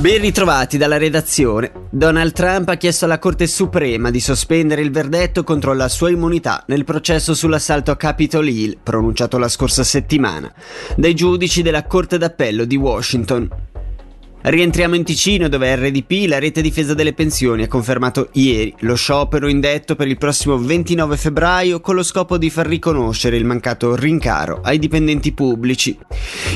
Ben ritrovati dalla redazione. Donald Trump ha chiesto alla Corte Suprema di sospendere il verdetto contro la sua immunità nel processo sull'assalto a Capitol Hill, pronunciato la scorsa settimana, dai giudici della Corte d'Appello di Washington. Rientriamo in Ticino dove RDP, la rete difesa delle pensioni, ha confermato ieri lo sciopero indetto per il prossimo 29 febbraio con lo scopo di far riconoscere il mancato rincaro ai dipendenti pubblici.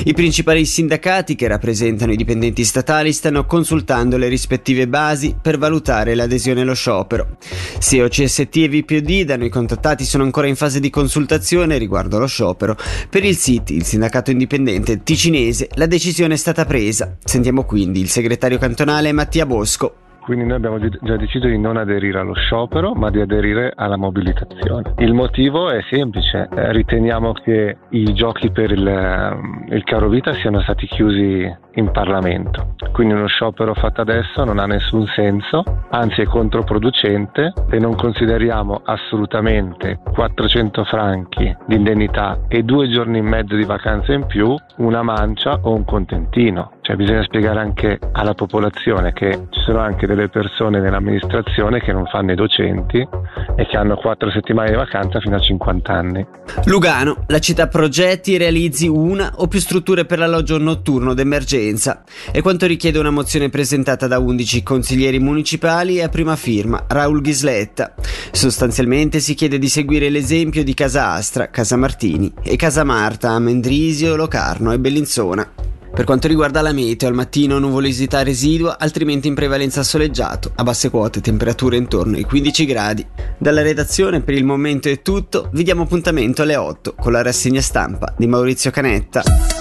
I principali sindacati che rappresentano i dipendenti statali stanno consultando le rispettive basi per valutare l'adesione allo sciopero. Se OCST e VPOD da noi contattati sono ancora in fase di consultazione riguardo allo sciopero, per il SIT, il sindacato indipendente ticinese, la decisione è stata presa. Sentiamo qui quindi il segretario cantonale Mattia Bosco. Quindi noi abbiamo già deciso di non aderire allo sciopero, ma di aderire alla mobilitazione. Il motivo è semplice, eh, riteniamo che i giochi per il, il caro vita siano stati chiusi in Parlamento. Quindi uno sciopero fatto adesso non ha nessun senso, anzi è controproducente e non consideriamo assolutamente 400 franchi di indennità e due giorni e mezzo di vacanza in più una mancia o un contentino. Cioè bisogna spiegare anche alla popolazione che ci sono anche delle persone nell'amministrazione che non fanno i docenti e che hanno 4 settimane di vacanza fino a 50 anni. Lugano, la città progetti e realizzi una o più strutture per l'alloggio notturno d'emergenza. È quanto richiede una mozione presentata da 11 consiglieri municipali e a prima firma Raul Ghisletta. Sostanzialmente si chiede di seguire l'esempio di Casa Astra, Casa Martini e Casa Marta a Mendrisio, Locarno e Bellinzona. Per quanto riguarda la meteo, al mattino nuvolosità residua, altrimenti in prevalenza soleggiato, a basse quote temperature intorno ai 15 gradi. Dalla redazione per il momento è tutto, vi diamo appuntamento alle 8 con la rassegna stampa di Maurizio Canetta.